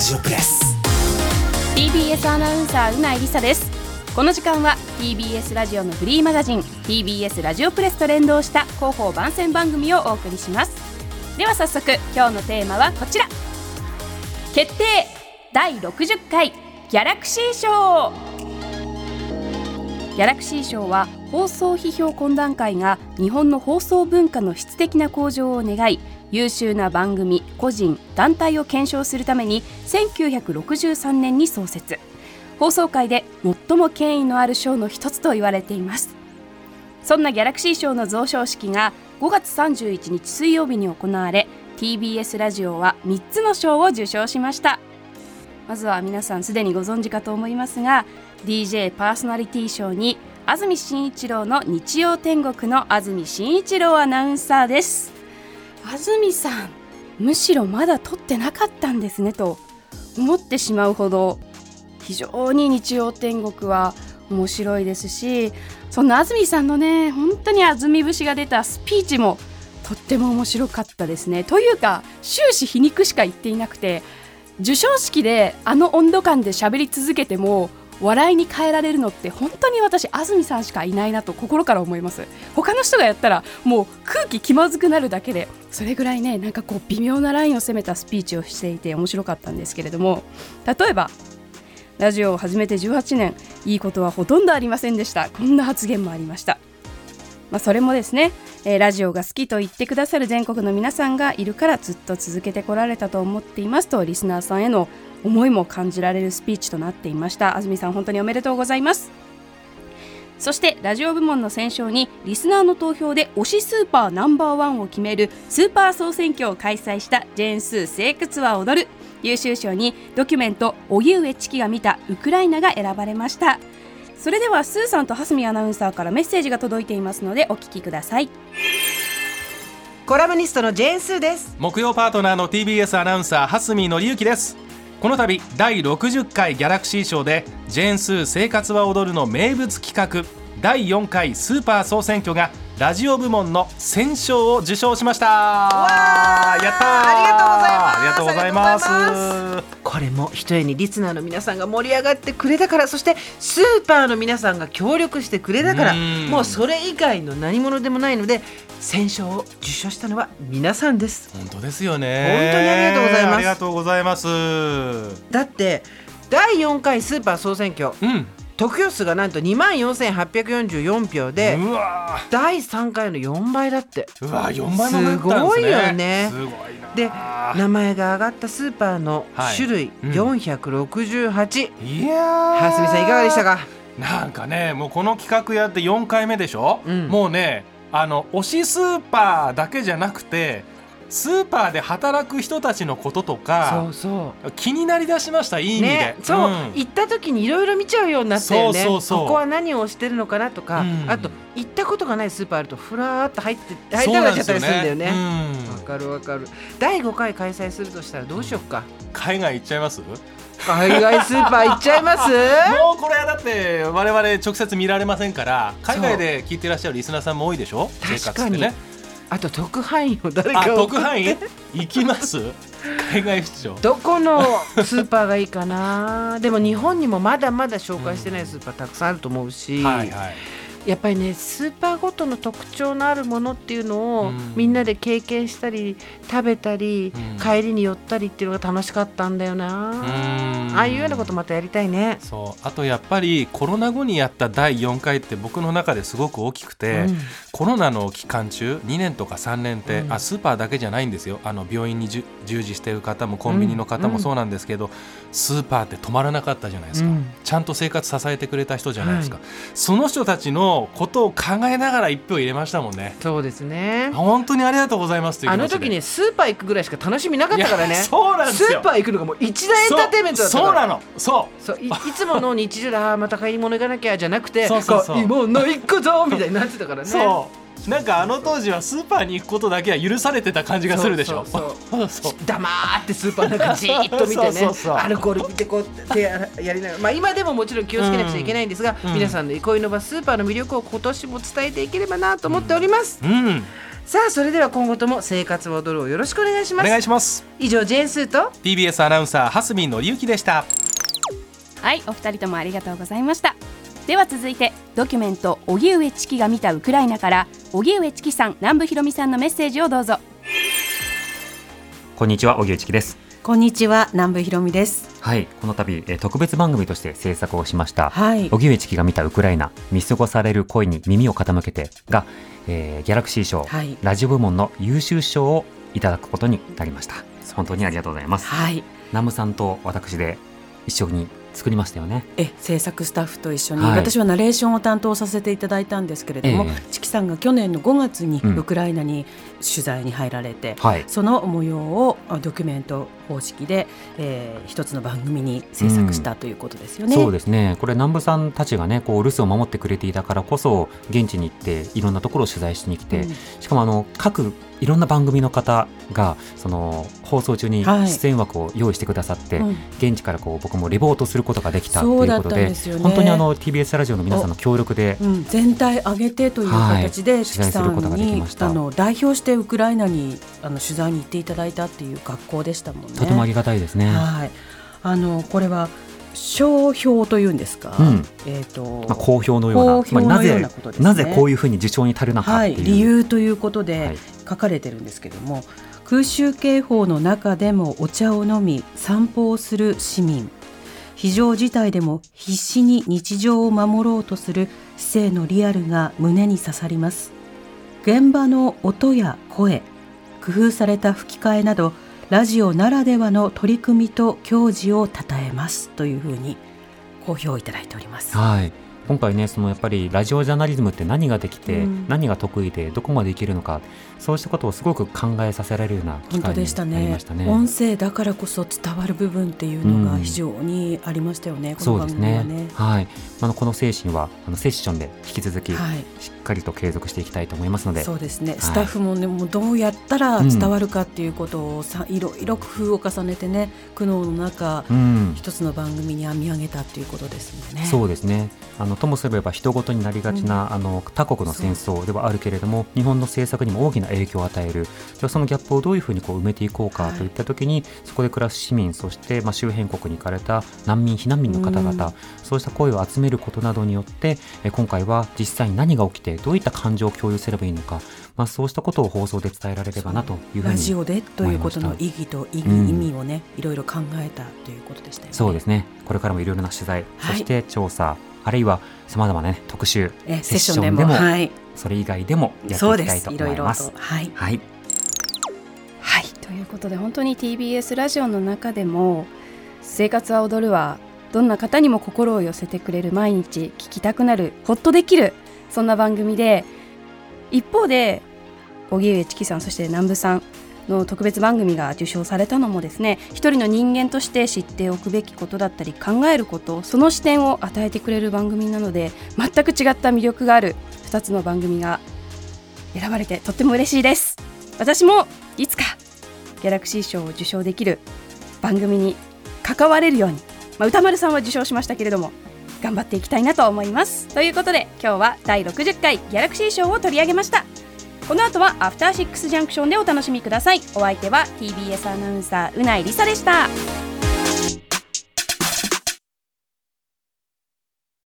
ラジオプレス。TBS アナウンサーうないりさです。この時間は TBS ラジオのフリーマガジン TBS ラジオプレスと連動した広報番宣番組をお送りします。では早速今日のテーマはこちら。決定第60回ギャラクシー賞ギャラクシー賞は放送批評懇談会が日本の放送文化の質的な向上を願い優秀な番組個人団体を検証するために1963年に創設。放送界で最も権威のある賞の一つと言われています。そんなギャラクシー賞の贈賞式が5月31日水曜日に行われ TBS ラジオは3つの賞を受賞しました。まずは皆さんすでにご存知かと思いますが DJ パーソナリティ賞に安住紳一郎の日曜天国の安住紳一郎アナウンサーです。安住さんむしろまだ撮ってなかったんですねと思ってしまうほど非常に日曜天国は面白いですしそんな安住さんのね本当に安住節が出たスピーチもとっても面白かったですね。というか終始皮肉しか言っていなくて授賞式であの温度感で喋り続けても笑いに変えられるのって本当に私安住さんしかいないなと心から思います。他の人がやったらもう空気気まずくなるだけでそれぐらいねなんかこう微妙なラインを攻めたスピーチをしていて面白かったんですけれども例えばラジオを始めて18年いいことはほとんどありませんでした。こんな発言もありました。まあ、それもですね、えー、ラジオが好きと言ってくださる全国の皆さんがいるからずっと続けてこられたと思っていますとリスナーさんへの思いも感じられるスピーチとなっていました。安住さん本当におめでとうございます。そしてラジオ部門の選奨にリスナーの投票で推しスーパーナンバーワンを決めるスーパー総選挙を開催したジェーンスー生活は踊る。優秀賞にドキュメント荻上チキが見たウクライナが選ばれました。それではスーさんと蓮見アナウンサーからメッセージが届いていますのでお聞きください。コラムニストのジェーンスーです。木曜パートナーの TBS アナウンサー蓮見紀之ですこの度第60回ギャラクシー賞でジェーンスー生活は踊るの名物企画第4回スーパー総選挙がラジオ部門の選奨を受賞しました。やったありがとうございます。これもひとえにリスナーの皆さんが盛り上がってくれたからそしてスーパーの皆さんが協力してくれたからもうそれ以外の何者でもないので選奨を受賞したのは皆さんです。本当ですよね。本当にありがとうございます。ありがとうございます。だって第4回スーパー総選挙、うん得票数がなんと2万4844票でうわ第3回の4倍だって。うわ4倍もね。すごいよね。すごいなで名前が挙がったスーパーの種類うん。468、いやー。はすみさんいかがでしたか？なんかねもうこの企画やって4回目でしょ、うん。もうねあの推しスーパーだけじゃなくてスーパーで働く人たちのこととそか気になりだしましたいい意味で、うねそう、ん。行った時にいろいろ見ちゃうようになったよねここは何をしてるのかなとか、うん。あと行ったことがないスーパーあるとふらーっと入って入りたくなっちゃったりするんだよね。わ、うん。かるわかる。第5回開催するとしたらどうしよっか？海外行っちゃいます？も海外スーパー行っちゃいます？うこれはだって我々直接見られませんから海外で聞いてらっしゃるリスナーさんも多いでしょ？生確かに。ねあと特派員を誰あか送って。特派員？行きます？海外出張？どこのスーパーがいいかな？でも日本にもまだまだ紹介してないスーパーたくさんあると思うし、はいはいやっぱりねスーパーごとの特徴のあるものっていうのを、うん。みんなで経験したり食べたり、うん。帰りに寄ったりっていうのが楽しかったんだよな、うん。ああいうようなことまたやりたいね。そう。あとやっぱりコロナ後にやった第4回って僕の中ですごく大きくて、うん。コロナの期間中2年とか3年って、うん。あスーパーだけじゃないんですよ。あの病院に従事してる方もコンビニの方もそうなんですけど、スーパーって止まらなかったじゃないですか、うん。ちゃんと生活支えてくれた人じゃないですか、はその人たちのことを考えながら1票入れましたもんね。そうですね。本当にありがとうございますというあの時ねスーパー行くぐらいしか楽しみなかったからね。そうなんですよ。スーパー行くのがもう一大エンターテインメントだったから。そうなの。そう。そういいつもの日常であーまた買い物行かなきゃじゃなくてそうそう。そう買い物行くぞみたいになってたからね。そうなんかあの当時はスーパーに行くことだけは許されてた感じがするでしょ。そう黙ってスーパーなんかじーっと見てね。アルコール見てこう手ややりながら。まあ今でももちろん気をつけなくちゃいけないんですが、うん。皆さんの憩いの場スーパーの魅力を今年も伝えていければなと思っております、うん。さあそれでは今後とも生活を踊るをよろしくお願いします。お願いします。以上ジェーンスーと。TBS アナウンサー蓮見紀之でした。はいお二人ともありがとうございましたでは続いてドキュメント荻上チキが見たウクライナから荻上チキさん南部ひろみさんのメッセージをどうぞこんにちは、荻上チキです。こんにちは南部ひろみですはい、この度、えー特別番組として制作をしました。はい荻上チキが見たウクライナ、見過ごされる声に耳を傾けてが、えーギャラクシー賞、はいラジオ部門の優秀賞をいただくことになりました。本当にありがとうございます。はいナムさんと私で一緒に作りましたよね。え制作スタッフと一緒に、はい私はナレーションを担当させていただいたんですけれども、ええチキさんが去年の5月にうんウクライナに取材に入られて、はい。その模様をあドキュメント方式で、えー一つの番組に制作したということですよね。そうですねこれ南部さんたちがねこう留守を守ってくれていたからこそ現地に行っていろんなところを取材しに来て、うんしかもあの各いろんな番組の方がその放送中にはい。出演枠を用意してくださって、うん。現地からこう僕もレポートすることができたということでね。本当にあの TBS ラジオの皆さんの協力でうん、全体挙げてという形で、取材することができにました。あの代表してウクライナにあの取材に行っていただいたっていう学校でしたもんね。とてもありがたいですね。はい、あのこれは商標というんですか、うん。えっ、と、まあ、好評のようななことですね。なぜこういうふうに受賞に足るのかはい、っていう、理由ということはでい。書かれてるんですけども、空襲警報の中でもお茶を飲み散歩をする市民。非常事態でも必死に日常を守ろうとする市政のリアルが胸に刺さります。現場の音や声工夫された吹き替えなどラジオならではの取り組みと矜持をたたえますというふうに好評いただいております。はい今回ねそのやっぱりラジオジャーナリズムって何ができて、うん。何が得意でどこまでいけるのかそうしたことをすごく考えさせられるような機会にでしたね。なりましたね。音声だからこそ伝わる部分っていうのがうん。非常にありましたよね、この番そうですね。組はね。はい、あのこの精神はあのセッションで引き続き、はい、しっかりと継続していきたいと思いますので。そうですね、い。スタッフもねもうどうやったら伝わるかっていうことをさ、いろいろ工夫を重ねてね苦悩の中、うん、一つの番組に編み上げたっていうことですね。そうですね。あのともすれば人事になりがちな、あの他国の戦争ではあるけれども日本の政策にも大きな影響を与える。ではそのギャップをどういうふうにこう埋めていこうかはい。といった時に、そこで暮らす市民そして、まあ、周辺国に行かれた難民避難民の方々、うん。そうした声を集めることなどによってえ今回は実際に何が起きてどういった感情を共有すればいいのか、まあ、そうしたことを放送で伝えられればなというふうにラジオでということの意義と意義、うん。意味をねいろいろ考えたということでしたよね。そうですね。これからもいろいろな取材、はい。そして調査あるいはさまざまな、ね、特集えセッションでもはい、それ以外でもやっていきたいとです。いろいろ思います。と。はい。はい、はいということで本当に TBS ラジオの中でも「生活は踊る」はどんな方にも心を寄せてくれる毎日聞きたくなるほっとできるそんな番組で一方で荻上チキさんそして南部さんの特別番組が受賞されたのもですね一人の人間として知っておくべきことだったり考えることその視点を与えてくれる番組なので全く違った魅力がある2つの番組が選ばれてとっても嬉しいです。私もいつかギャラクシー賞を受賞できる番組に関われるように、まあ、歌丸さんは受賞しましたけれども頑張っていきたいなと思います。ということで今日は第60回ギャラクシー賞を取り上げました。この後はアフターシックスジャンクションでお楽しみください。お相手は TBS アナウンサーうないりさでした。